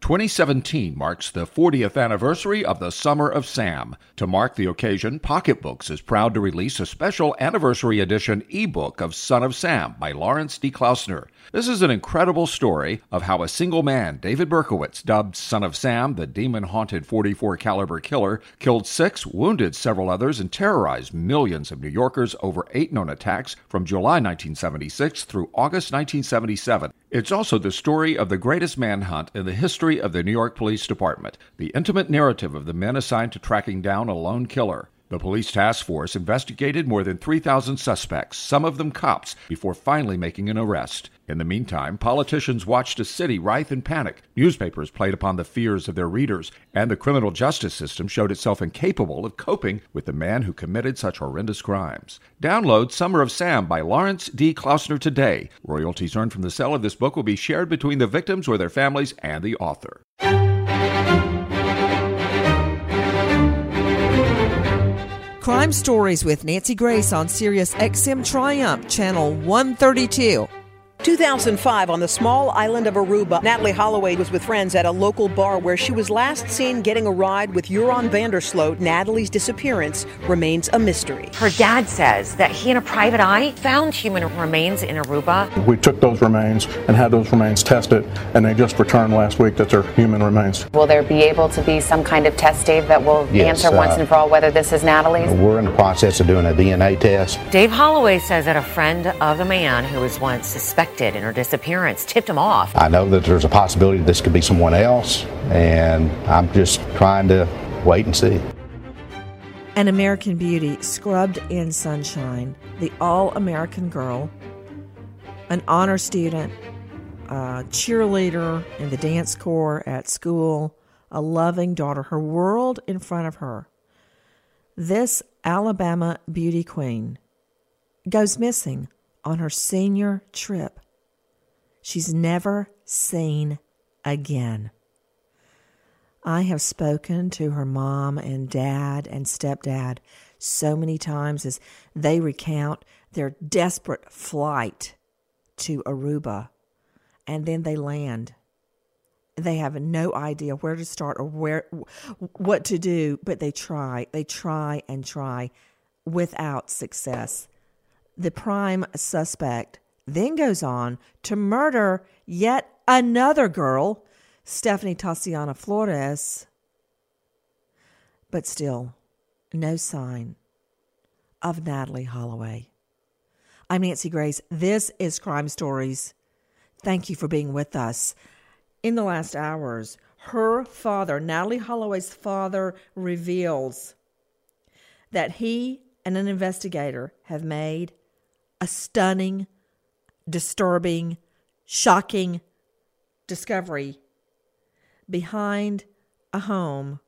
2017 marks the 40th anniversary of the Summer of Sam. To mark the occasion, Pocketbooks is proud to release a special anniversary edition ebook of Son of Sam by Lawrence D. Klausner. This is an incredible story of how a single man, David Berkowitz, dubbed Son of Sam, the demon-haunted 44 caliber killer, killed 6, wounded several others and terrorized millions of New Yorkers over 8 known attacks from July 1976 through August 1977. It's also the story of the greatest manhunt in the history of the New York Police Department, the intimate narrative of the men assigned to tracking down a lone killer. The police task force investigated more than 3,000 suspects, some of them cops, before finally making an arrest. In the meantime, politicians watched a city writhe in panic. Newspapers played upon the fears of their readers, and the criminal justice system showed itself incapable of coping with the man who committed such horrendous crimes. Download Summer of Sam by Lawrence D. Klausner today. Royalties earned from the sale of this book will be shared between the victims or their families and the author. Crime Stories with Nancy Grace on Sirius XM Triumph, Channel 132. 2005 on the small island of Aruba, Natalee Holloway was with friends at a local bar where she was last seen getting a ride with Joran Vandersloot. Natalee's disappearance remains a mystery. Her dad says that he and a private eye found human remains in Aruba. We took those remains and had those remains tested, and they just returned last week that they're human remains. Will there be able to be some kind of test, Dave, that will Yes, answer once uh, and for all whether this is Natalee's? We're in the process of doing a DNA test. Dave Holloway says that a friend of the man who was once suspected in her disappearance tipped him off. I know that there's a possibility this could be someone else, and I'm just trying to wait and see. An American Beauty, scrubbed in sunshine, the all American girl, an honor student, a cheerleader in the dance corps at school, a loving daughter, her world in front of her. This Alabama beauty queen goes missing on her senior trip. She's never seen again. I have spoken to her mom and dad and stepdad so many times as they recount their desperate flight to Aruba and then they land. They have no idea where to start or where what to do, but they try. They try and try without success. The prime suspect then goes on to murder yet another girl, Stephanie Tatiana Flores. But still, no sign of Natalee Holloway. I'm Nancy Grace. This is Crime Stories. Thank you for being with us. In the last hours, her father, Natalee Holloway's father, reveals that he and an investigator have made a stunning, disturbing, shocking discovery behind a home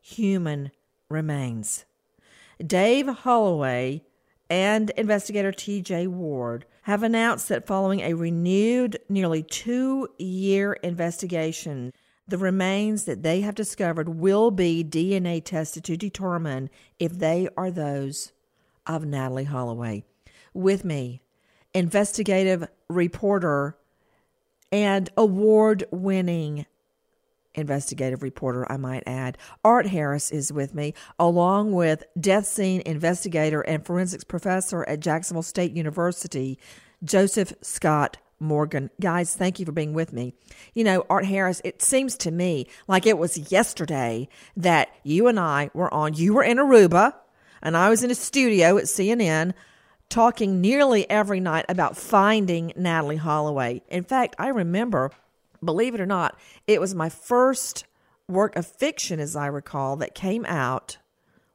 human remains. Dave Holloway and investigator TJ Ward have announced that following a renewed, nearly two year investigation, the remains that they have discovered will be DNA tested to determine if they are those of Natalee Holloway. With me, investigative reporter and award winning investigative reporter, I might add. Art Harris is with me, along with death scene investigator and forensics professor at Jacksonville State University, Joseph Scott Morgan. Guys, thank you for being with me. You know, Art Harris, it seems to me like it was yesterday that you and I were on, you were in Aruba, and I was in a studio at CNN talking nearly every night about finding Natalee Holloway. In fact, I remember believe it or not, it was my first work of fiction, as I recall, that came out,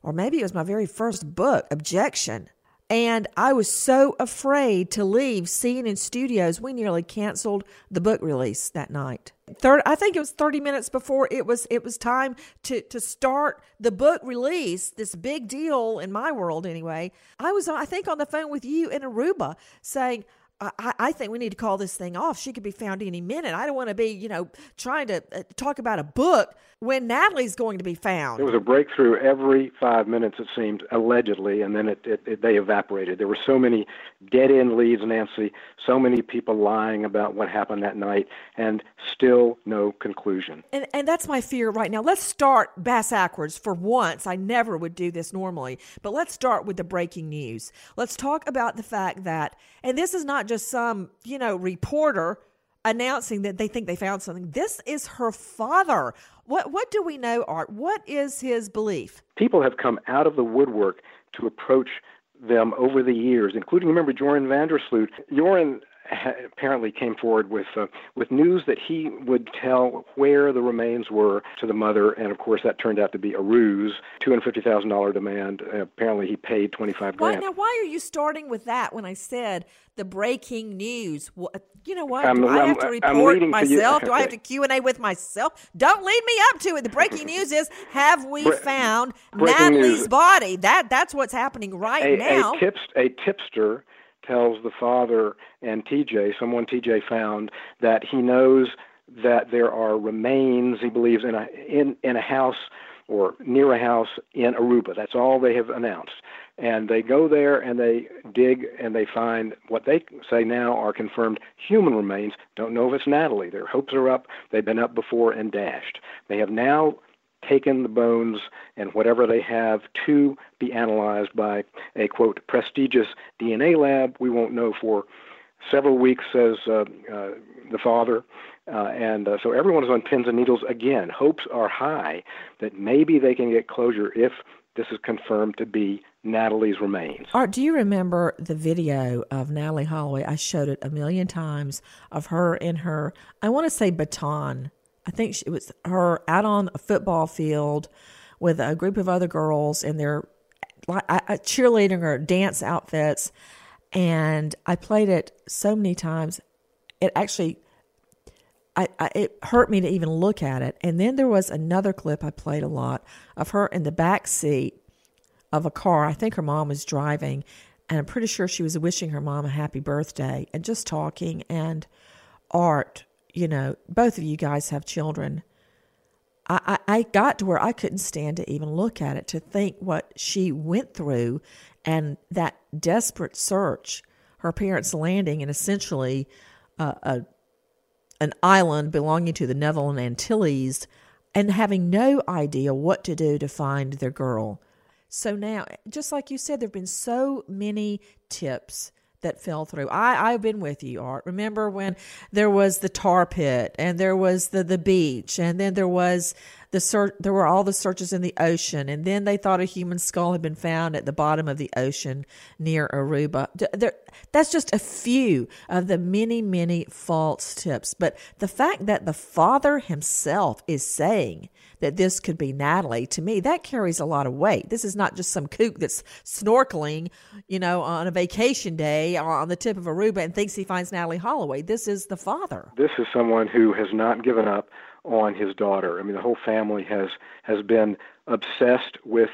or maybe it was my very first book, Objection. And I was so afraid to leave CNN Studios, we nearly canceled the book release that night. Third, I think it was 30 minutes before it was it was time to to start the book release. This big deal in my world, anyway. I was, I think, on the phone with you in Aruba, saying, I, I, think we need to call this thing off. She could be found any minute. I don't want to be, you know, trying to uh, talk about a book when Natalee's going to be found. There was a breakthrough every five minutes, it seemed, allegedly, and then it, it, it, they evaporated. There were so many dead end leads, Nancy, so many people lying about what happened that night, and still no conclusion. And, and that's my fear right now. Let's start bass backwards for once. I never would do this normally, but let's start with the breaking news. Let's talk about the fact that, and this is not just some, you know, reporter announcing that they think they found something. This is her father. What what do we know, Art? What is his belief? People have come out of the woodwork to approach them over the years, including remember Joran van der Sloot. Joran apparently came forward with uh, with news that he would tell where the remains were to the mother, and of course that turned out to be a ruse. Two hundred fifty thousand dollar demand. Uh, apparently he paid twenty five grand. Why, now, why are you starting with that when I said the breaking news? What, you know what? I'm, Do I I'm, have to report myself? Okay. Do I have to Q and A with myself? Don't lead me up to it. The breaking news is: Have we Bre- found Natalee's news. body? That that's what's happening right a, now. A, tips, a tipster tells the father and TJ, someone TJ found, that he knows that there are remains, he believes, in a, in, in a house or near a house in Aruba. That's all they have announced. And they go there and they dig and they find what they say now are confirmed human remains. Don't know if it's Natalee. Their hopes are up. They've been up before and dashed. They have now taken the bones and whatever they have to be analyzed by a quote prestigious DNA lab. We won't know for several weeks, says uh, uh, the father. Uh, and uh, so everyone is on pins and needles again. Hopes are high that maybe they can get closure if this is confirmed to be Natalee's remains. Art, do you remember the video of Natalee Holloway? I showed it a million times of her in her, I want to say baton I think it was her out on a football field with a group of other girls in their cheerleading or dance outfits. And I played it so many times. It actually, I, I, it hurt me to even look at it. And then there was another clip I played a lot of her in the back seat of a car. I think her mom was driving, and I'm pretty sure she was wishing her mom a happy birthday and just talking. And art you know, both of you guys have children. I, I, got to where I couldn't stand to even look at it, to think what she went through and that desperate search, her parents landing in essentially uh, a, an island belonging to the Netherland Antilles and having no idea what to do to find their girl. So now, just like you said, there have been so many tips that fell through. I, I've been with you, Art. Remember when there was the tar pit and there was the, the beach and then there was the search, there were all the searches in the ocean and then they thought a human skull had been found at the bottom of the ocean near Aruba. There, that's just a few of the many, many false tips. But the fact that the father himself is saying that this could be Natalee, to me, that carries a lot of weight. This is not just some kook that's snorkeling, you know, on a vacation day on the tip of Aruba and thinks he finds Natalee Holloway. This is the father. This is someone who has not given up on his daughter. I mean, the whole family has has been obsessed with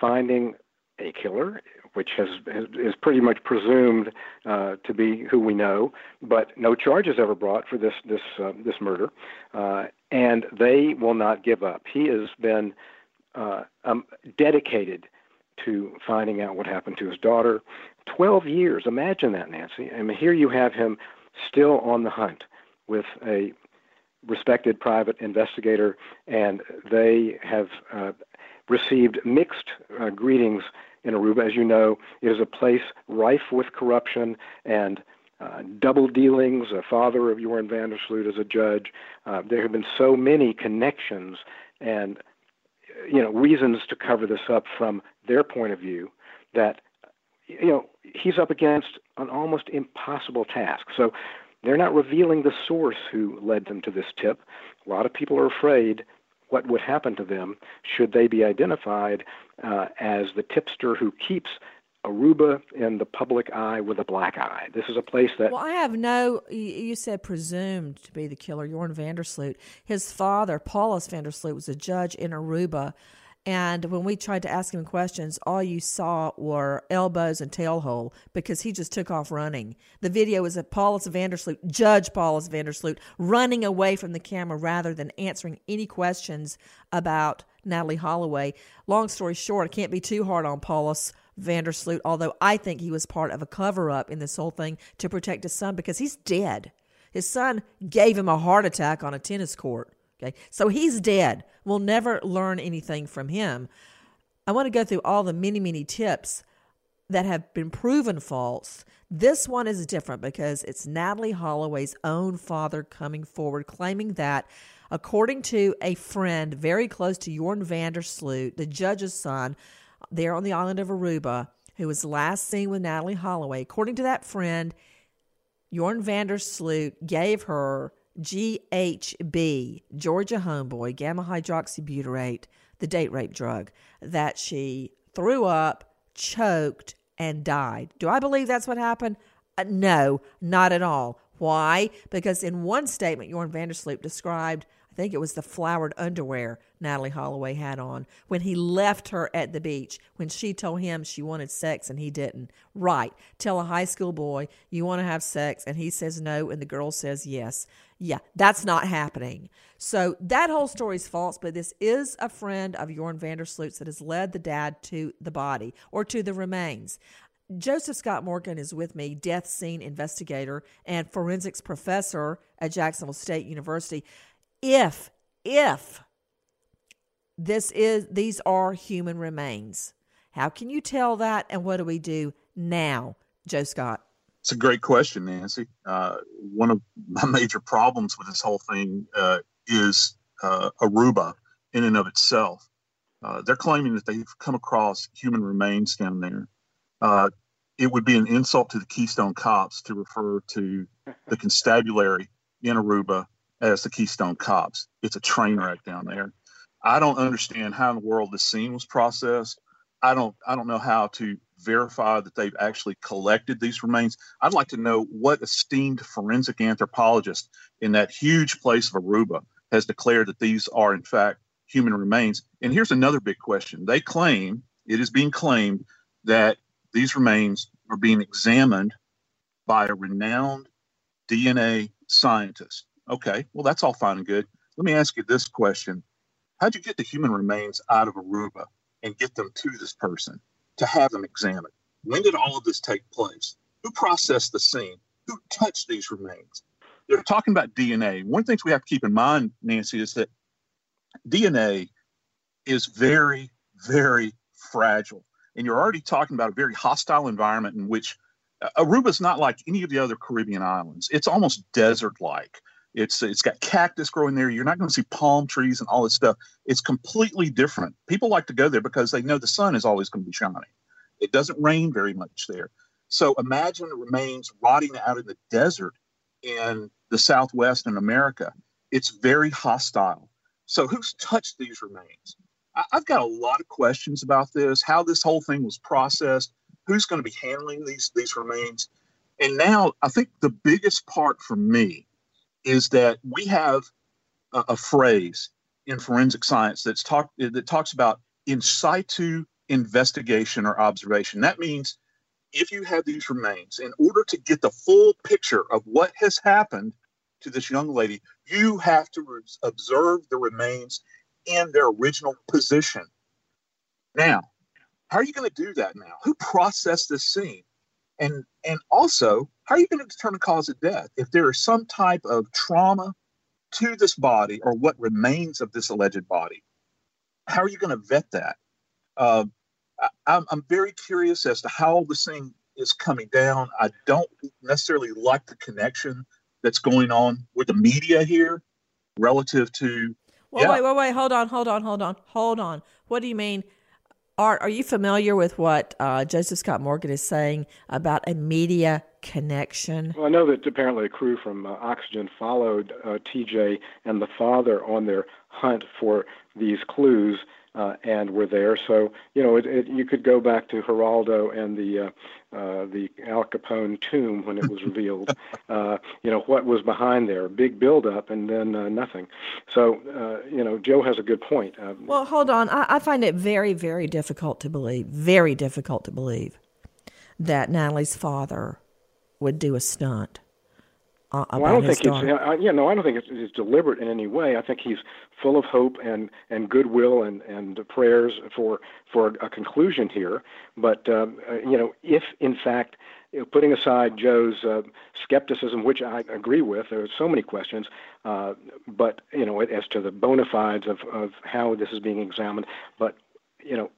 finding a killer, which has, has is pretty much presumed uh, to be who we know, but no charges ever brought for this this uh, this murder, uh, and they will not give up. He has been uh, um, dedicated to finding out what happened to his daughter. Twelve years. Imagine that, Nancy. I mean, here you have him still on the hunt with a respected private investigator, and they have uh, received mixed uh, greetings in Aruba. As you know, it is a place rife with corruption and uh, double dealings. A father of Joran van der Sloot as a judge. Uh, there have been so many connections and you know reasons to cover this up from their point of view that you know he's up against an almost impossible task. So they're not revealing the source who led them to this tip. A lot of people are afraid what would happen to them should they be identified uh, as the tipster who keeps Aruba in the public eye with a black eye. This is a place that. Well, I have no. You said presumed to be the killer, Joran van der Sloot. His father, Paulus van der Sloot, was a judge in Aruba and when we tried to ask him questions, all you saw were elbows and tail hole because he just took off running. The video is of Paulus van der Sloot, Judge Paulus van der Sloot, running away from the camera rather than answering any questions about Natalee Holloway. Long story short, I can't be too hard on Paulus van der Sloot, although I think he was part of a cover up in this whole thing to protect his son because he's dead. His son gave him a heart attack on a tennis court. Okay, so he's dead. We'll never learn anything from him. I want to go through all the many, many tips that have been proven false. This one is different because it's Natalee Holloway's own father coming forward claiming that, according to a friend very close to Joran van der the judge's son, there on the island of Aruba, who was last seen with Natalee Holloway, according to that friend, Joran van der gave her GHB, Georgia Homeboy, gamma hydroxybutyrate, the date rape drug, that she threw up, choked, and died. Do I believe that's what happened? Uh, no, not at all. Why? Because in one statement, Joran van der Sloot described I think it was the flowered underwear Natalee Holloway had on when he left her at the beach when she told him she wanted sex and he didn't. Right. Tell a high school boy you want to have sex and he says no and the girl says yes. Yeah, that's not happening. So that whole story is false, but this is a friend of Joran van der Sloot's that has led the dad to the body or to the remains. Joseph Scott Morgan is with me, death scene investigator and forensics professor at Jacksonville State University if if this is these are human remains. How can you tell that and what do we do now, Joe Scott? It's a great question, Nancy. Uh, one of my major problems with this whole thing uh, is uh, Aruba in and of itself. Uh, they're claiming that they've come across human remains down there. Uh, it would be an insult to the Keystone Cops to refer to the constabulary in Aruba as the Keystone Cops. It's a train wreck down there. I don't understand how in the world the scene was processed. I don't I don't know how to verify that they've actually collected these remains. I'd like to know what esteemed forensic anthropologist in that huge place of Aruba has declared that these are in fact human remains. And here's another big question. They claim, it is being claimed that these remains are being examined by a renowned DNA scientist. Okay, well, that's all fine and good. Let me ask you this question How'd you get the human remains out of Aruba and get them to this person to have them examined? When did all of this take place? Who processed the scene? Who touched these remains? they're talking about DNA. One of the things we have to keep in mind, Nancy, is that DNA is very, very fragile. And you're already talking about a very hostile environment in which uh, Aruba is not like any of the other Caribbean islands. It's almost desert like. It's it's got cactus growing there. You're not going to see palm trees and all this stuff. It's completely different. People like to go there because they know the sun is always going to be shining. It doesn't rain very much there. So imagine the remains rotting out in the desert in the Southwest in America. It's very hostile. So who's touched these remains? I've got a lot of questions about this, how this whole thing was processed, who's going to be handling these these remains. And now I think the biggest part for me is that we have a, a phrase in forensic science that's talk, that talks about in situ investigation or observation. That means if you have these remains, in order to get the full picture of what has happened to this young lady, you have to observe the remains in their original position. Now, how are you going to do that now? Who processed this scene? And and also, how are you going to determine cause of death? If there is some type of trauma to this body or what remains of this alleged body, how are you going to vet that? Uh, I, I'm, I'm very curious as to how this thing is coming down. I don't necessarily like the connection that's going on with the media here relative to. Well, yeah. wait, wait, wait. Hold on, hold on, hold on, hold on. What do you mean? Art, are you familiar with what uh, Joseph Scott Morgan is saying about a media connection? Well, I know that apparently a crew from uh, Oxygen followed uh, TJ and the father on their hunt for these clues uh, and were there. So you know, it, it, you could go back to Geraldo and the uh, uh, the Al Capone tomb when it was revealed. uh, you know what was behind there? Big buildup and then uh, nothing. So uh, you know, Joe has a good point. Uh, well, hold on. I, I find it very, very difficult to believe. Very difficult to believe that Natalee's father would do a stunt. Uh, well, I don't think it's uh, yeah no I don't think it's, it's deliberate in any way. I think he's full of hope and and goodwill and and prayers for for a conclusion here. But um, uh, you know if in fact putting aside Joe's uh, skepticism, which I agree with, there are so many questions. Uh, but you know as to the bona fides of of how this is being examined. But you know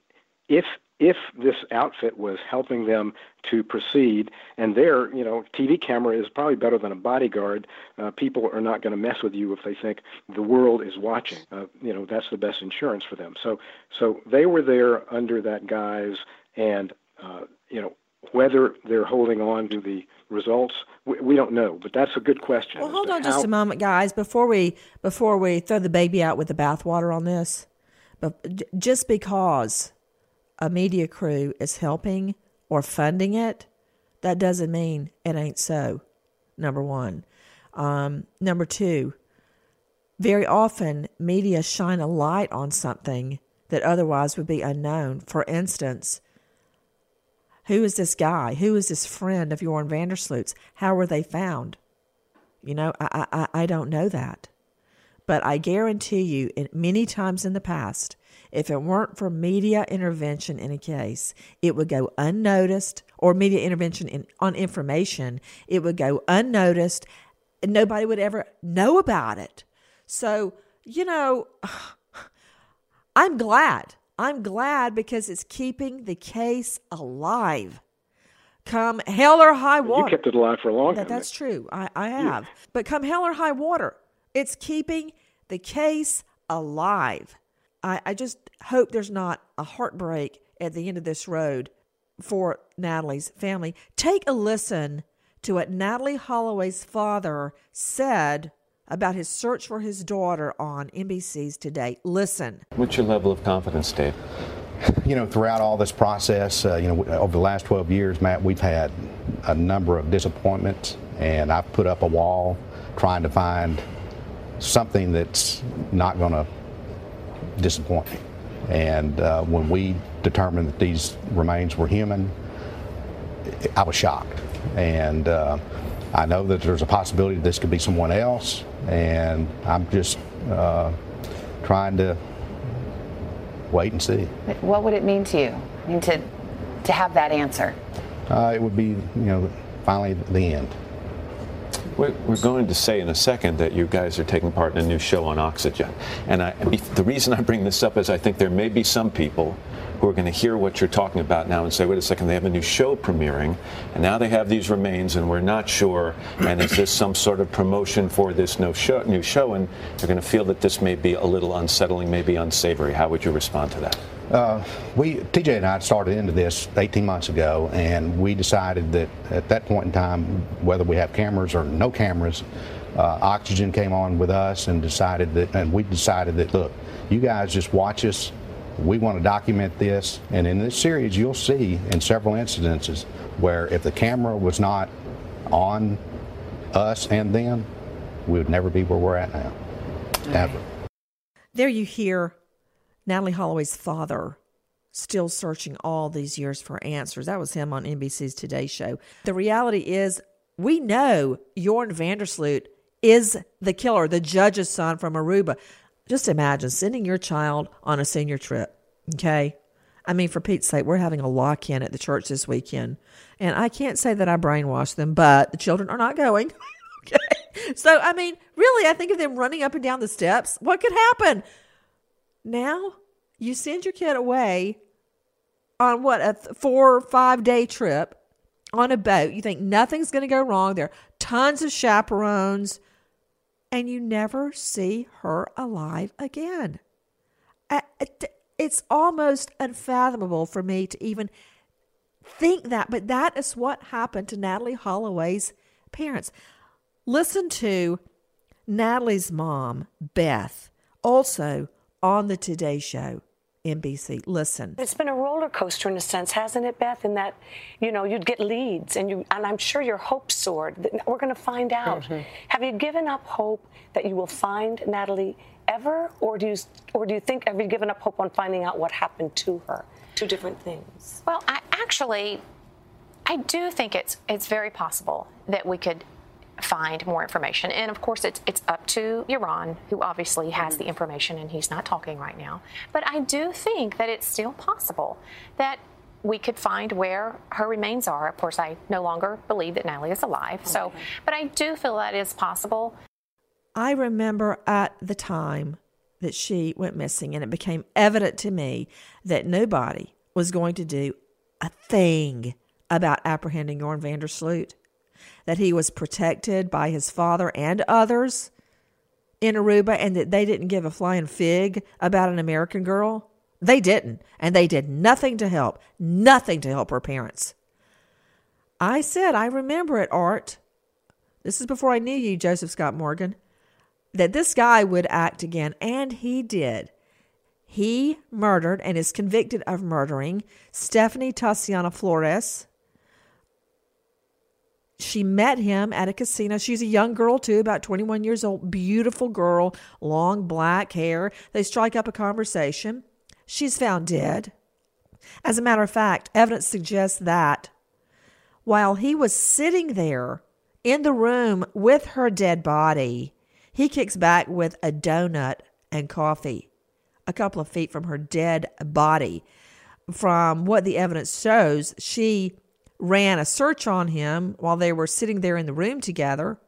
if if this outfit was helping them to proceed, and their you know TV camera is probably better than a bodyguard. Uh, people are not going to mess with you if they think the world is watching. Uh, you know that's the best insurance for them. So so they were there under that guise, and uh, you know whether they're holding on to the results we, we don't know but that's a good question well hold on how... just a moment guys before we before we throw the baby out with the bathwater on this but just because a media crew is helping or funding it, that doesn't mean it ain't so. Number one. Um, number two, very often media shine a light on something that otherwise would be unknown. For instance, who is this guy? Who is this friend of Joran Vandersloot's? How were they found? You know, I, I, I don't know that. But I guarantee you, many times in the past, if it weren't for media intervention in a case, it would go unnoticed, or media intervention in, on information, it would go unnoticed, and nobody would ever know about it. So, you know, I'm glad. I'm glad because it's keeping the case alive. Come hell or high water. You kept it alive for a long time. That, that's true. I, I have. Yeah. But come hell or high water, it's keeping the case alive. I, I just hope there's not a heartbreak at the end of this road for Natalee's family. Take a listen to what Natalee Holloway's father said about his search for his daughter on NBC's Today. Listen. What's your level of confidence, Dave? You know, throughout all this process, uh, you know, over the last 12 years, Matt, we've had a number of disappointments, and I've put up a wall trying to find something that's not going to disappoint me. And uh, when we determined that these remains were human, I was shocked. And uh, I know that there's a possibility this could be someone else, and I'm just uh, trying to wait and see. What would it mean to you? I mean, to to have that answer? Uh, it would be, you know, finally the end. We're, going to say in a second that you guys are taking part in a new show on oxygen. And I, the reason I bring this up is I think there may be some people who are going to hear what you're talking about now and say, wait a second, they have a new show premiering, and now they have these remains, and we're not sure. And is this some sort of promotion for this new show? New show and they're going to feel that this may be a little unsettling, maybe unsavory. How would you respond to that? Uh, we, TJ and I started into this 18 months ago, and we decided that at that point in time, whether we have cameras or no cameras, uh, Oxygen came on with us and decided that, and we decided that, look, you guys just watch us. We want to document this, and in this series, you'll see in several incidences where if the camera was not on us and them, we would never be where we're at now, ever. There you hear Natalee Holloway's father still searching all these years for answers. That was him on NBC's Today Show. The reality is, we know Joran Vandersloot is the killer, the judge's son from Aruba. Just imagine sending your child on a senior trip, okay? I mean, for Pete's sake, we're having a lock in at the church this weekend. And I can't say that I brainwashed them, but the children are not going. okay. So, I mean, really, I think of them running up and down the steps. What could happen? Now you send your kid away on what a four or five day trip on a boat. You think nothing's going to go wrong. There are tons of chaperones, and you never see her alive again. It's almost unfathomable for me to even think that, but that is what happened to Natalee Holloway's parents. Listen to Natalee's mom, Beth, also on the Today Show. NBC. Listen. It's been a roller coaster in a sense, hasn't it, Beth? In that, you know, you'd get leads and you and I'm sure your hope soared. We're gonna find out. Mm-hmm. Have you given up hope that you will find Natalee ever? Or do you or do you think have you given up hope on finding out what happened to her? Two different things. Well, I actually I do think it's it's very possible that we could find more information. And of course, it's, it's up to Joran, who obviously has the mm-hmm. information and he's not talking right now. But I do think that it's still possible that we could find where her remains are. Of course, I no longer believe that Natalee is alive. So, but I do feel that is possible. I remember at the time that she went missing, and it became evident to me that nobody was going to do a thing about apprehending Joran Vandersloot that he was protected by his father and others in Aruba and that they didn't give a flying fig about an American girl? They didn't. And they did nothing to help, nothing to help her parents. I said, I remember it, Art. This is before I knew you, Joseph Scott Morgan, that this guy would act again. And he did. He murdered and is convicted of murdering Stephanie Tatiana Flores, she met him at a casino. She's a young girl, too, about 21 years old, beautiful girl, long black hair. They strike up a conversation. She's found dead. As a matter of fact, evidence suggests that while he was sitting there in the room with her dead body, he kicks back with a donut and coffee a couple of feet from her dead body. From what the evidence shows, she ran a search on him while they were sitting there in the room together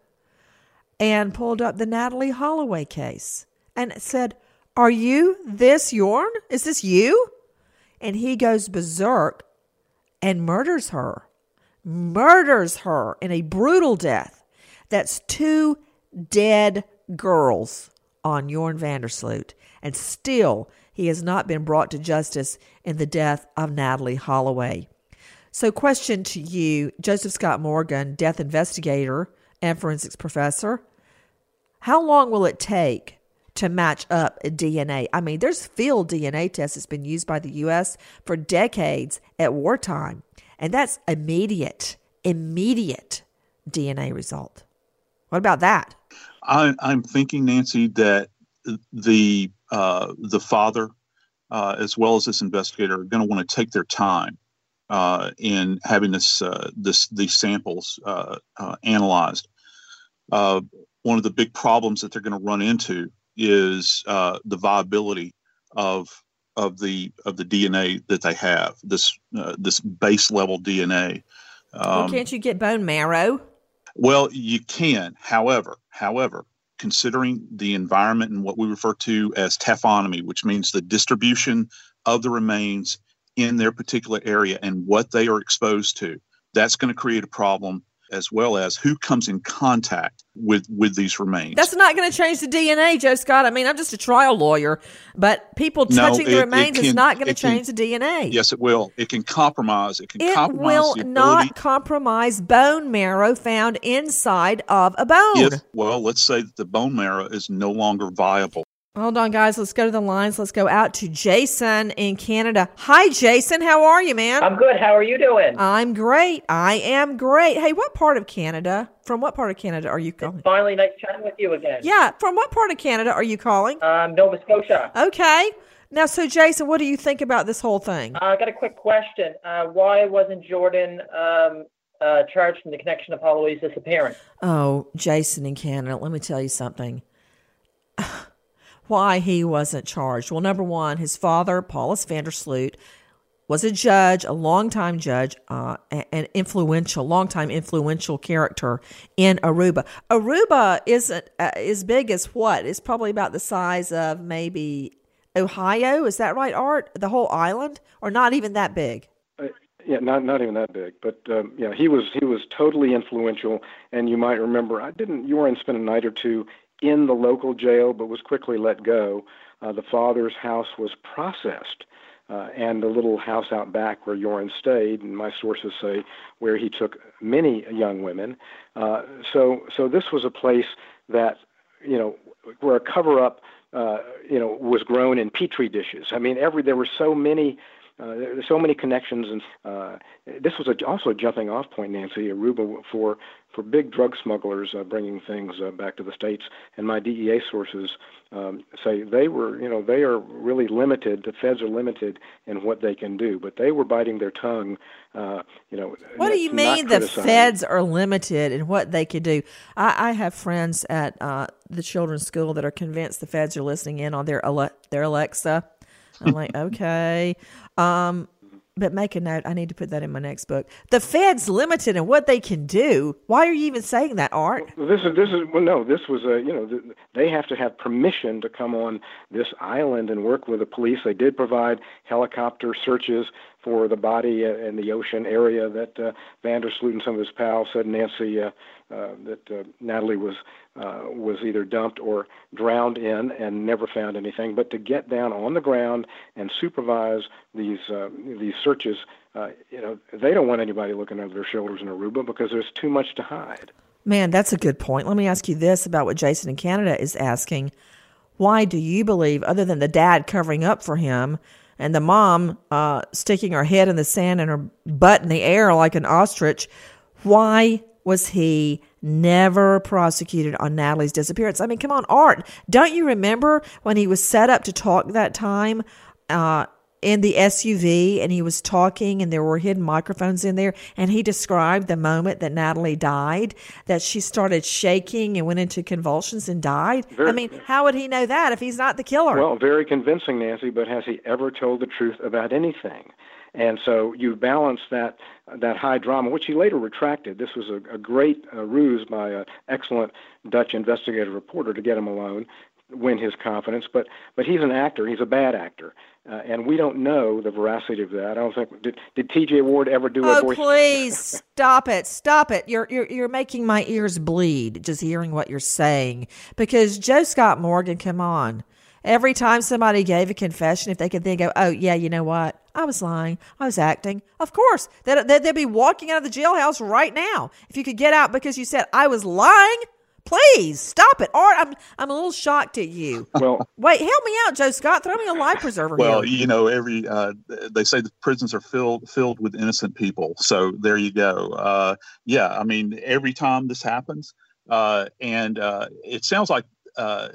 and pulled up the Natalee Holloway case and said, Are you this Joran? Is this you? And he goes berserk and murders her. Murders her in a brutal death. That's two dead girls on Joran Vandersloot. And still, he has not been brought to justice in the death of Natalee Holloway. So, question to you, Joseph Scott Morgan, death investigator and forensics professor. How long will it take to match up DNA? I mean, there's field DNA tests that's been used by the U.S. for decades at wartime, and that's immediate, immediate DNA result. What about that? I, am thinking, Nancy, that the uh, the father, uh, as well as this investigator, are going to want to take their time uh, in having this uh, this these samples uh, uh analyzed. Uh, one of the big problems that they're going to run into is uh, the viability of of the of the DNA that they have this this base level DNA. Um, well, can't you get bone marrow? Well, you can. However, however, considering the environment and what we refer to as taphonomy, which means the distribution of the remains in their particular area and what they are exposed to, that's going to create a problem as well as who comes in contact with with these remains. That's not going to change the DNA, Joe Scott. I mean, I'm just a trial lawyer, but people touching no, the remains can, is not going to change can, the DNA. Yes, it will. It can compromise. It can it compromise will not compromise bone marrow found inside of a bone. If well, let's say that the bone marrow is no longer viable. Hold on, guys. Let's go to the lines. Let's go out to Jason in Canada. Hi, Jason. How are you, man? I'm good. How are you doing? I'm great. I am great. Hey, what part of Canada? From what part of Canada are you calling? Finally, nice chatting with you again. Yeah, from what part of Canada are you calling? Um, Nova Scotia. Okay. Now, so Jason, what do you think about this whole thing? Uh, I got a quick question. Uh, why wasn't Jordan um, uh, charged in the connection of Holloway's disappearance? Oh, Jason in Canada. Let me tell you something. why he wasn't charged. Well, number one, his father, Paulus Vandersloot, was a judge, a longtime judge, uh, an influential, longtime influential character in Aruba. Aruba isn't uh, as big as what? It's probably about the size of maybe Ohio. Is that right, Art? The whole island, or not even that big? Uh, yeah, not not even that big, but um, yeah, he was he was totally influential. And you might remember, I didn't. You were in spend a night or two in the local jail, but was quickly let go. Uh, the father's house was processed, uh, and the little house out back where Joran stayed, and my sources say where he took many young women. Uh, so, so this was a place that, you know, where a cover-up, uh, you know, was grown in petri dishes. I mean, every there were so many. Uh, there's so many connections, and uh, this was a, also a jumping-off point, Nancy, Aruba for for big drug smugglers uh, bringing things uh, back to the states. And my DEA sources um, say they were, you know, they are really limited. The feds are limited in what they can do, but they were biting their tongue. Uh, you know, what do you mean the feds are limited in what they could do? I, I have friends at uh, the children's school that are convinced the feds are listening in on their Ale- their Alexa. I'm like, okay. Um, but make a note. I need to put that in my next book. The Fed's limited in what they can do. Why are you even saying that, Art? Well, this is this is well, no. This was a you know they have to have permission to come on this island and work with the police. They did provide helicopter searches for the body in the ocean area that uh, Vandersloot and some of his pals said Nancy uh, uh, that uh, Natalee was uh, was either dumped or drowned in and never found anything. But to get down on the ground and supervise these uh, these searches, you know, they don't want anybody looking over their shoulders in Aruba because there's too much to hide. Man, that's a good point. Let me ask you this about what Jason in Canada is asking. Why do you believe, other than the dad covering up for him and the mom uh, sticking her head in the sand and her butt in the air like an ostrich, why was he never prosecuted on Natalee's disappearance? I mean, come on, Art. Don't you remember when he was set up to talk that time uh, in the SUV and he was talking and there were hidden microphones in there and he described the moment that Natalee died, that she started shaking and went into convulsions and died? Very, I mean, how would he know that if he's not the killer? Well, very convincing, Nancy, but has he ever told the truth about anything? And so you balance that that high drama, which he later retracted. This was a, a great uh, ruse by an excellent Dutch investigative reporter to get him alone, win his confidence. But but he's an actor. He's a bad actor, uh, and we don't know the veracity of that. I don't think did did T.J. Ward ever do oh, a voice? please stop it! Stop it! You're you're you're making my ears bleed just hearing what you're saying. Because Joe Scott Morgan, come on. Every time somebody gave a confession, if they could think go, oh, yeah, you know what? I was lying. I was acting. Of course, they'd, they'd be walking out of the jailhouse right now. If you could get out because you said, I was lying, please stop it. Art, I'm, I'm a little shocked at you. Well, wait, help me out, Joe Scott. Throw me a life preserver well, here. you know, every uh, they say the prisons are filled filled with innocent people. So there you go. Uh, yeah, I mean, every time this happens, uh, and uh, it sounds like uh,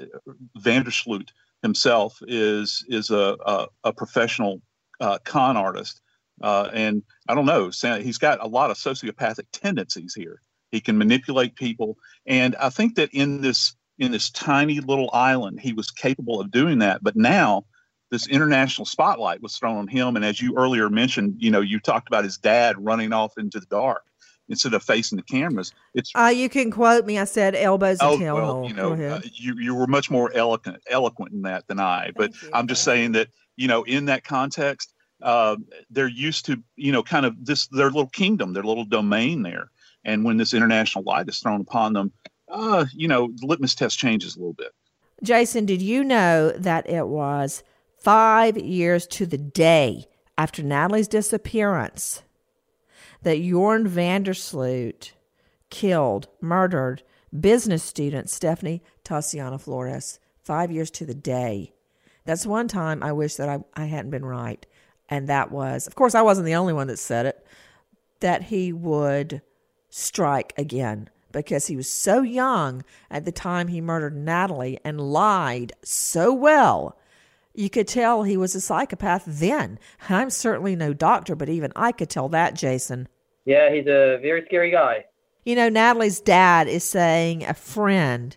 Vandersloot himself is is a a, a professional uh, con artist, uh, and I don't know. He's got a lot of sociopathic tendencies here. He can manipulate people, and I think that in this in this tiny little island, he was capable of doing that. But now, this international spotlight was thrown on him, and as you earlier mentioned, you know, you talked about his dad running off into the dark. instead of facing the cameras. It's uh, you can quote me. I said elbows and oh, tail well, hole. you know, uh, you you were much more eloquent eloquent in that than I. But I'm just saying that you know, in that context, uh, they're used to you know, kind of this their little kingdom, their little domain there. And when this international light is thrown upon them, uh, you know, the litmus test changes a little bit. Jason, did you know that it was five years to the day after Natalee's disappearance that Joran Vandersloot killed, murdered business student Stephanie Tatiana Flores? Five years to the day. That's one time I wish that I, I hadn't been right. And that was, of course, I wasn't the only one that said it, that he would strike again because he was so young at the time he murdered Natalee and lied so well. You could tell he was a psychopath then. I'm certainly no doctor, but even I could tell that, Jason. Yeah, he's a very scary guy. You know, Natalee's dad is saying a friend,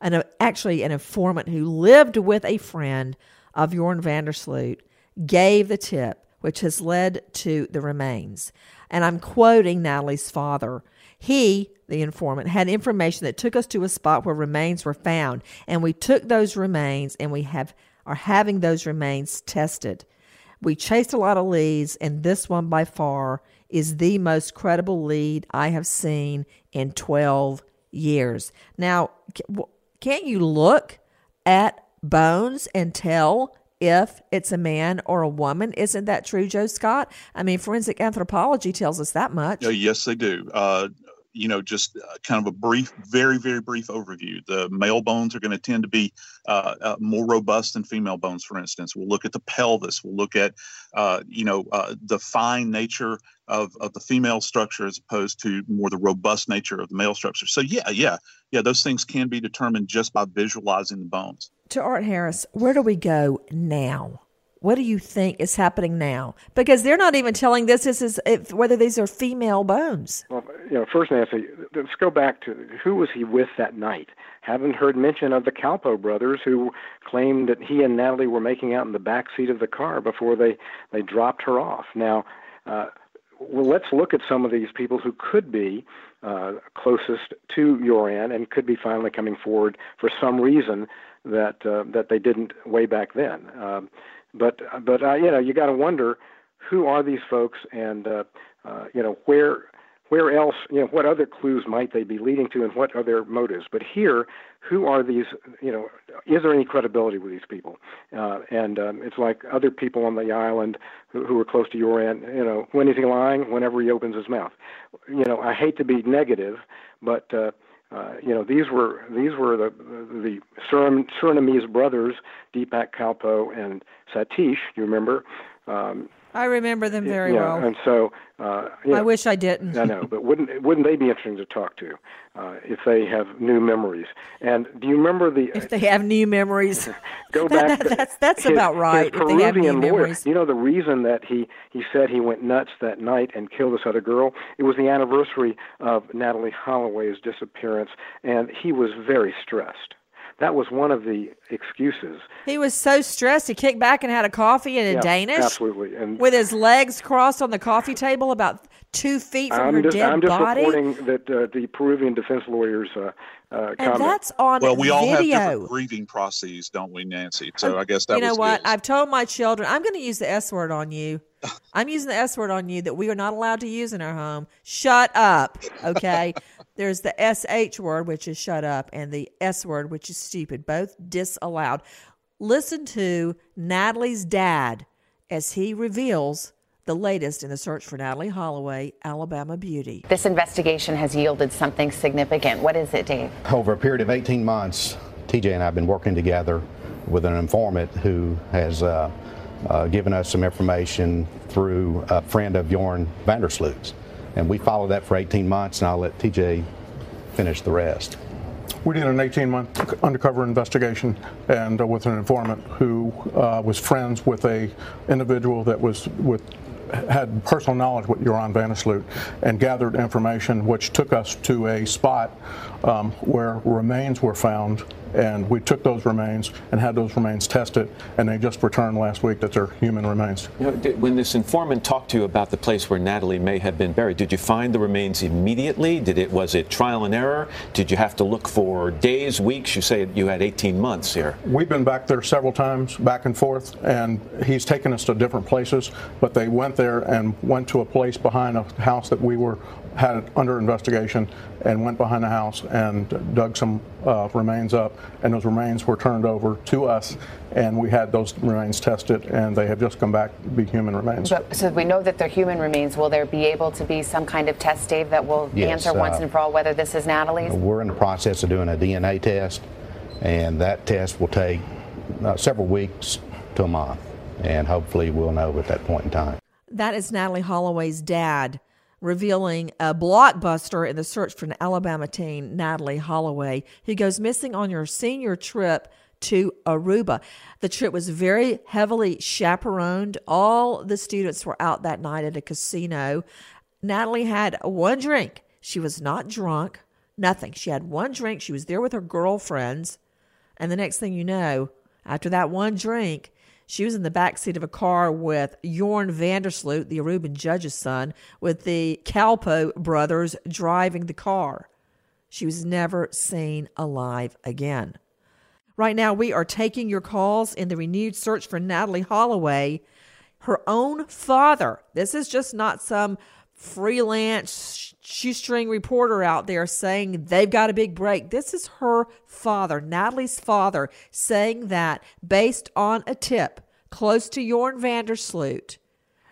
an, actually an informant who lived with a friend of Joran Vandersloot, gave the tip, which has led to the remains. And I'm quoting Natalee's father. He, the informant, had information that took us to a spot where remains were found, and we took those remains and we have are having those remains tested. We chased a lot of leads, and this one by far is the most credible lead I have seen in 12 years. Now, can't you look at bones and tell if it's a man or a woman. Isn't that true, Joe Scott? I mean, forensic anthropology tells us that much. Uh, yes, they do. Uh, you know, just uh, kind of a brief, very, very brief overview. The male bones are going to tend to be uh, uh, more robust than female bones, for instance. We'll look at the pelvis. We'll look at, uh, you know, uh, the fine nature of, of the female structure as opposed to more the robust nature of the male structure. So, yeah, yeah, yeah, those things can be determined just by visualizing the bones. To Art Harris, where do we go now? What do you think is happening now? Because they're not even telling this, this is if, whether these are female bones. Well, you know, first, Nancy, let's go back to who was he with that night? Haven't heard mention of the Kalpoe brothers who claimed that he and Natalee were making out in the back seat of the car before they they dropped her off. Now, uh, well, let's look at some of these people who could be uh, closest to Joran and could be finally coming forward for some reason that uh, that they didn't way back then. Um, but but uh, you know you got to wonder who are these folks and uh, uh, you know where where else you know what other clues might they be leading to and what are their motives? But here who are these you know is there any credibility with these people? Uh, and um, it's like other people on the island who, who are close to Joran you know when is he lying? Whenever he opens his mouth. You know i hate to be negative but uh, uh, you know, these were these were the the Surin, Surinamese brothers, Deepak Kalpoe and Satish. You remember? Um, I remember them very yeah, well. And so, uh, I wish I didn't. I know, but wouldn't wouldn't they be interesting to talk to uh, if they have new memories? And do you remember the? If they have new memories, go back. that's that's his, about right. His if they have new lawyer, memories. You know the reason that he he said he went nuts that night and killed this other girl. It was the anniversary of Natalee Holloway's disappearance, and he was very stressed that was one of the excuses. He was so stressed. He kicked back and had a coffee in a yeah, Danish, absolutely, and with his legs crossed on the coffee table, about two feet from I'm her just, dead I'm just body. reporting that uh, the Peruvian defense lawyers. Uh, uh, and comment. that's on well, we all have video. different grieving processes, don't we, Nancy? So I guess that you know was what? his. I've told my children I'm going to use the S word on you. I'm using the S word on you that we are not allowed to use in our home. Shut up, okay? There's the SH word, which is shut up, and the S word, which is stupid, both disallowed. Listen to Natalee's dad as he reveals the latest in the search for Natalee Holloway, Alabama beauty. This investigation has yielded something significant. What is it, Dave? Over a period of 18 months, TJ and I have been working together with an informant who has uh, uh, given us some information through a friend of Joran Vandersloot's. And we followed that for 18 months, and I'll let TJ finish the rest. We did an 18-month undercover investigation, and uh, with an informant who uh, was friends with a individual that was with had personal knowledge with Joran Vandersloot and gathered information which took us to a spot um, where remains were found and we took those remains and had those remains tested, and they just returned last week that they're human remains. You know, did, when this informant talked to you about the place where Natalee may have been buried, did you find the remains immediately? Did it was it trial and error? Did you have to look for days, weeks? You say you had 18 months here. We've been back there several times, back and forth, and he's taken us to different places. But they went there and went to a place behind a house that we were had it under investigation and went behind the house and dug some uh, remains up, and those remains were turned over to us, and we had those remains tested, and they have just come back to be human remains. But, so we know that they're human remains. Will there be able to be some kind of test, Dave, that will Yes, answer once uh, and for all whether this is Natalee's? We're in the process of doing a DNA test, and that test will take uh, several weeks to a month, and hopefully we'll know at that point in time. That is Natalee Holloway's dad revealing a blockbuster in the search for an Alabama teen, Natalee Holloway, who goes missing on your senior trip to Aruba. The trip was very heavily chaperoned. All the students were out that night at a casino. Natalee had one drink. She was not drunk, nothing. She had one drink. She was there with her girlfriends. And the next thing you know, after that one drink, she was in the back seat of a car with Joran Vandersloot, the Aruban judge's son, with the Kalpoe brothers driving the car. She was never seen alive again. Right now, we are taking your calls in the renewed search for Natalee Holloway. Her own father, this is just not some freelance shoestring reporter out there saying they've got a big break. This is her father, Natalee's father, saying that based on a tip close to Joran Vandersloot,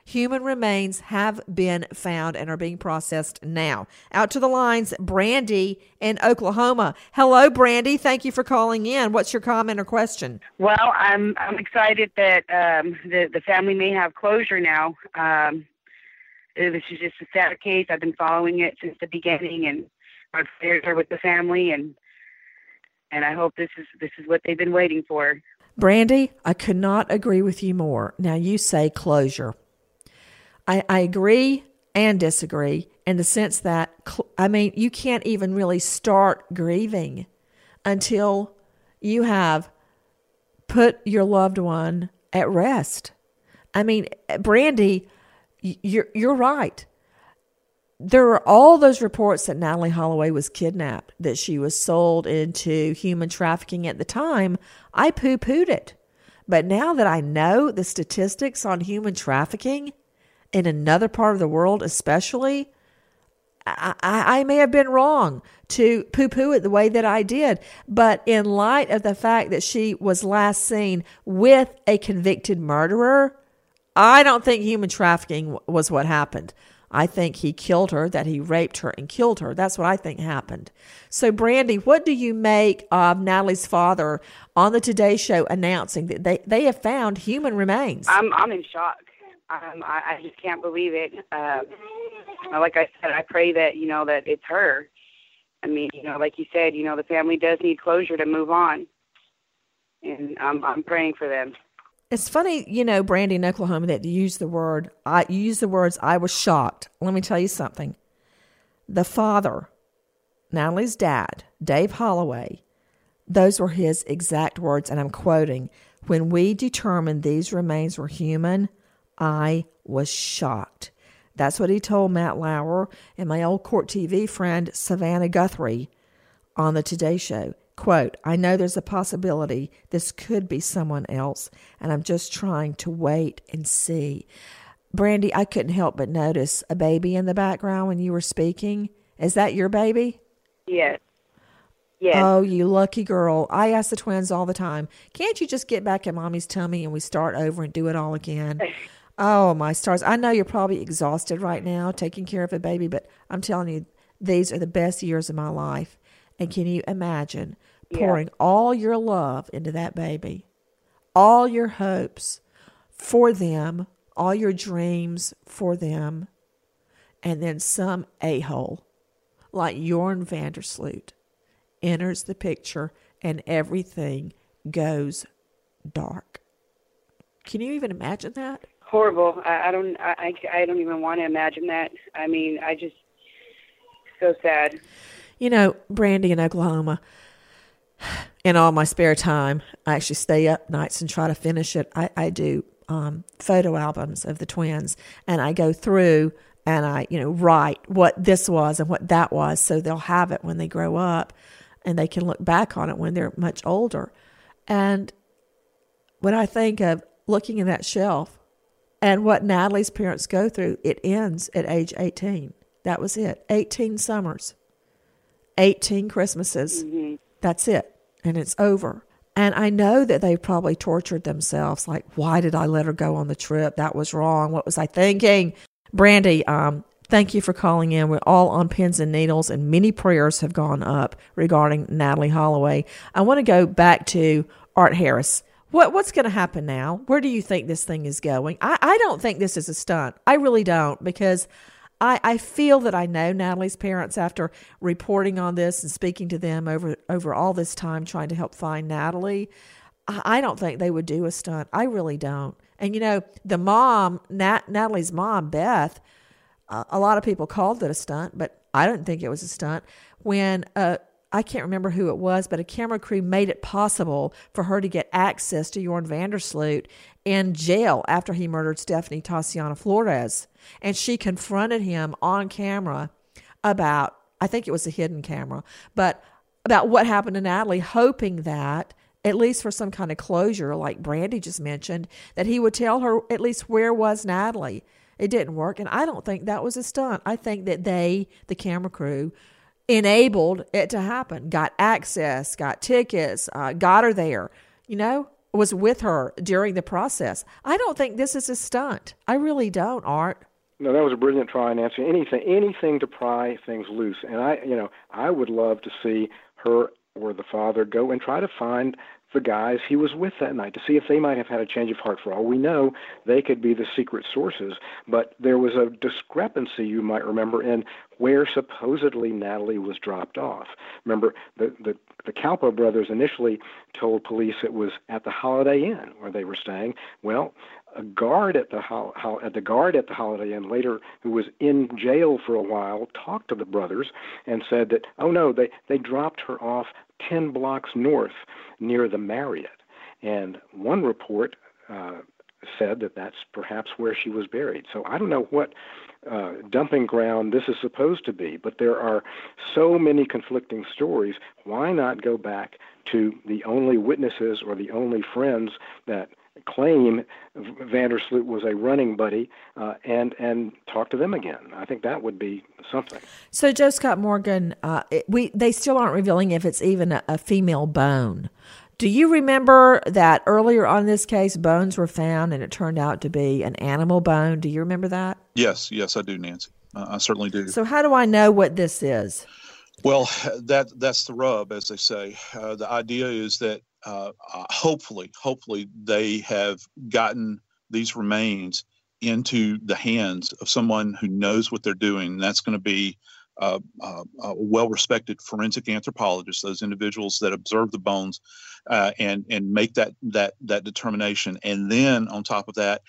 human remains have been found and are being processed now. Out to the lines, Brandy in Oklahoma. Hello, Brandy. Thank you for calling in. What's your comment or question? Well, I'm I'm excited that um, the the family may have closure now. Um, this is just a sad case. I've been following it since the beginning, and our prayers are with the family, and and I hope this is this is what they've been waiting for. Brandy, I could not agree with you more. Now, you say closure. I, I agree and disagree in the sense that, I mean, you can't even really start grieving until you have put your loved one at rest. I mean, Brandy, you're, you're right. There are all those reports that Natalee Holloway was kidnapped, that she was sold into human trafficking at the time. I poo pooed it. But now that I know the statistics on human trafficking in another part of the world, especially, I, I, I may have been wrong to poo poo it the way that I did. But in light of the fact that she was last seen with a convicted murderer, I don't think human trafficking was what happened. I think he killed her, that he raped her and killed her. That's what I think happened. So, Brandy, what do you make of Natalee's father on the Today Show announcing that they, they have found human remains? I'm I'm in shock. Um, I, I just can't believe it. Um, like I said, I pray that you know that it's her. I mean, you know, like you said, you know, the family does need closure to move on, and I'm I'm praying for them. It's funny, you know, Brandy in Oklahoma, that you use the word, I you use the words, I was shocked. Let me tell you something. The father, Natalee's dad, Dave Holloway, those were his exact words, and I'm quoting When we determined these remains were human, I was shocked. That's what he told Matt Lauer and my old court TV friend Savannah Guthrie on the Today Show. Quote, I know there's a possibility this could be someone else, and I'm just trying to wait and see. Brandy, I couldn't help but notice a baby in the background when you were speaking. Is that your baby? Yes. Yes. Oh, you lucky girl. I ask the twins all the time, can't you just get back in mommy's tummy and we start over and do it all again? oh, my stars. I know you're probably exhausted right now taking care of a baby, but I'm telling you, these are the best years of my life. And can you imagine pouring yeah. all your love into that baby, all your hopes for them, all your dreams for them, and then some a hole like Joran Vandersloot enters the picture and everything goes dark. Can you even imagine that? Horrible. I, I don't. I, I don't even want to imagine that. I mean, I just so sad. You know, Brandy in Oklahoma. In all my spare time, I actually stay up nights and try to finish it. I, I do um, photo albums of the twins, and I go through and I, you know, write what this was and what that was, so they'll have it when they grow up, and they can look back on it when they're much older. And when I think of looking in that shelf and what Natalee's parents go through, it ends at age 18. That was it. 18 summers, 18 Christmases. Mm-hmm. That's it. And it's over. And I know that they probably tortured themselves. Like, why did I let her go on the trip? That was wrong. What was I thinking? Brandy, um, thank you for calling in. We're all on pins and needles, and many prayers have gone up regarding Natalee Holloway. I want to go back to Art Harris. What what's going to happen now? Where do you think this thing is going? I, I don't think this is a stunt. I really don't because I, I feel that I know Natalee's parents after reporting on this and speaking to them over over all this time trying to help find Natalee. I, I don't think they would do a stunt. I really don't. And you know, the mom, Nat, Natalee's mom, Beth, uh, a lot of people called it a stunt, but I didn't think it was a stunt. When uh, I can't remember who it was, but a camera crew made it possible for her to get access to Joran Vandersloot in jail after he murdered Stephanie Tatiana Flores. And she confronted him on camera about, I think it was a hidden camera, but about what happened to Natalee, hoping that, at least for some kind of closure, like Brandy just mentioned, that he would tell her at least where was Natalee. It didn't work. And I don't think that was a stunt. I think that they, the camera crew, enabled it to happen, got access, got tickets, uh, got her there, you know, was with her during the process. I don't think this is a stunt. I really don't, Art. No, that was a brilliant try, Nancy. Anything, anything to pry things loose. And I, you know, I would love to see her or the father go and try to find the guys he was with that night to see if they might have had a change of heart. For all we know, they could be the secret sources. But there was a discrepancy, you might remember, in where supposedly Natalee was dropped off. Remember, the, the, the Kalpoe brothers initially told police it was at the Holiday Inn where they were staying. Well, a guard at the ho- ho- at the guard at the Holiday Inn later, who was in jail for a while, talked to the brothers and said that, oh no, they they dropped her off ten blocks north near the Marriott. And one report uh, said that that's perhaps where she was buried. So I don't know what uh, dumping ground this is supposed to be, but there are so many conflicting stories. Why not go back to the only witnesses or the only friends that claim Vandersloot was a running buddy uh, and and talk to them again. I think that would be something. So Joe Scott Morgan, uh, we they still aren't revealing if it's even a, a female bone. Do you remember that earlier on this case, bones were found and it turned out to be an animal bone? Do you remember that? Yes, yes, I do, Nancy. Uh, I certainly do. So, how do I know what this is? Well, that that's the rub, as they say. Uh, the idea is that uh, uh hopefully, hopefully, they have gotten these remains into the hands of someone who knows what they're doing. And that's going to be uh, uh, uh, well-respected forensic anthropologist, those individuals that observe the bones uh, and and make that that that determination, and then on top of that,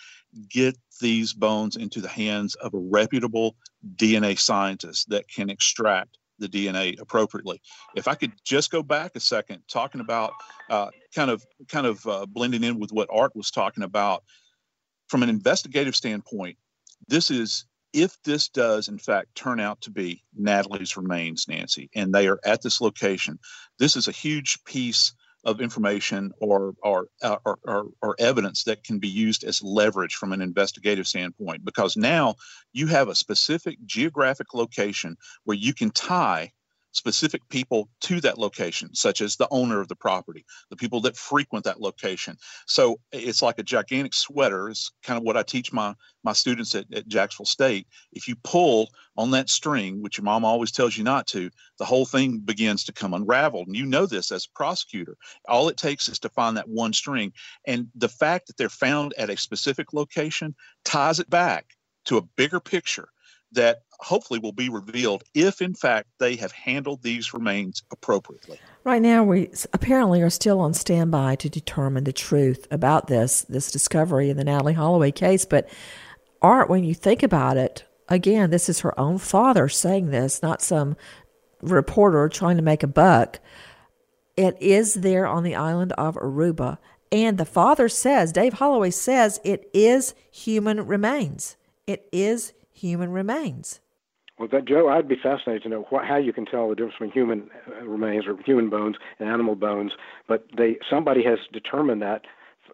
get these bones into the hands of a reputable DNA scientist that can extract the DNA appropriately. If I could just go back a second, talking about uh, kind of kind of uh, blending in with what Art was talking about from an investigative standpoint, this is if this does in fact turn out to be Natalee's remains, Nancy, and they are at this location, this is a huge piece of information or or, uh, or, or, or evidence that can be used as leverage from an investigative standpoint. Because now you have a specific geographic location where you can tie specific people to that location, such as the owner of the property, the people that frequent that location. So it's like a gigantic sweater. It's kind of what I teach my my students at, at Jacksonville State. If you pull on that string, which your mom always tells you not to, the whole thing begins to come unraveled. And you know this as a prosecutor. All it takes is to find that one string. And the fact that they're found at a specific location ties it back to a bigger picture that hopefully will be revealed if in fact they have handled these remains appropriately. Right now we apparently are still on standby to determine the truth about this this discovery in the Natalee Holloway case but art when you think about it again this is her own father saying this not some reporter trying to make a buck It is there on the island of Aruba. And the father says, Dave Holloway says, it is human remains. It is human remains. Well, that, Joe, I'd be fascinated to know how you can tell the difference between human uh, remains or human bones and animal bones. But they somebody has determined that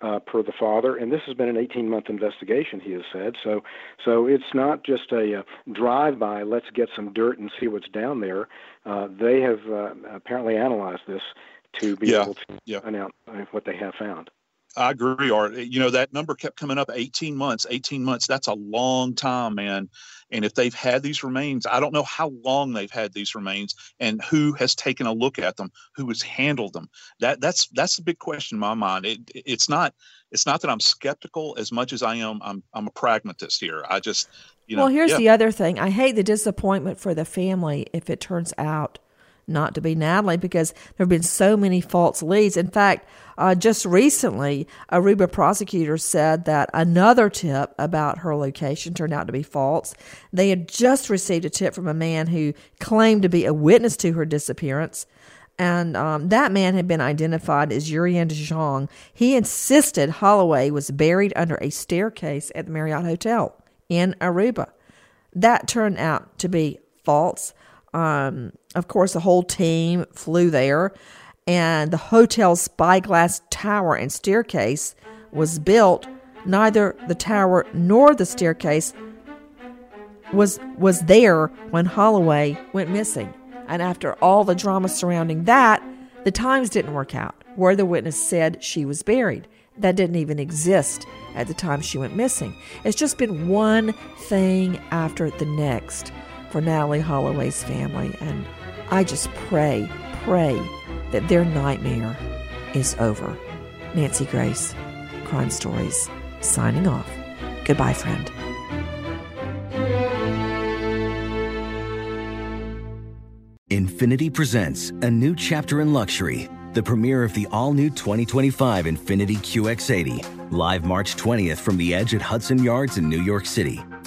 uh, per the father, and this has been an 18-month investigation. He has said so. So it's not just a uh, drive-by. Let's get some dirt and see what's down there. Uh, they have uh, apparently analyzed this to be Yeah, able to yeah. announce what they have found. I agree, Art. Eh, you know, that number kept coming up 18 months. 18 months, that's a long time, man. And if they've had these remains, I don't know how long they've had these remains and who has taken a look at them, who has handled them. That that's that's the big question in my mind. It, it's not it's not that I'm skeptical as much as I am I'm I'm a pragmatist here. I just you know well, here's yeah. the other thing. I hate the disappointment for the family if it turns out not to be Natalee because there have been so many false leads. In fact, uh, just recently, Aruba prosecutors said that another tip about her location turned out to be false. They had just received a tip from a man who claimed to be a witness to her disappearance. And um, that man had been identified as Urian DeJong. He insisted Holloway was buried under a staircase at the Marriott Hotel in Aruba. That turned out to be false. Um, of course, the whole team flew there, and the hotel's spyglass tower and staircase was built. Neither the tower nor the staircase was was there when Holloway went missing. And after all the drama surrounding that, the times didn't work out where the witness said she was buried. That didn't even exist at the time she went missing. It's just been one thing after the next for Natalee Holloway's family. And I just pray, pray that their nightmare is over. Nancy Grace, Crime Stories, signing off. Goodbye, friend. Infiniti presents a new chapter in luxury, the premiere of the all new 2025 Infiniti QX80, live March 20th from the edge at Hudson Yards in New York City,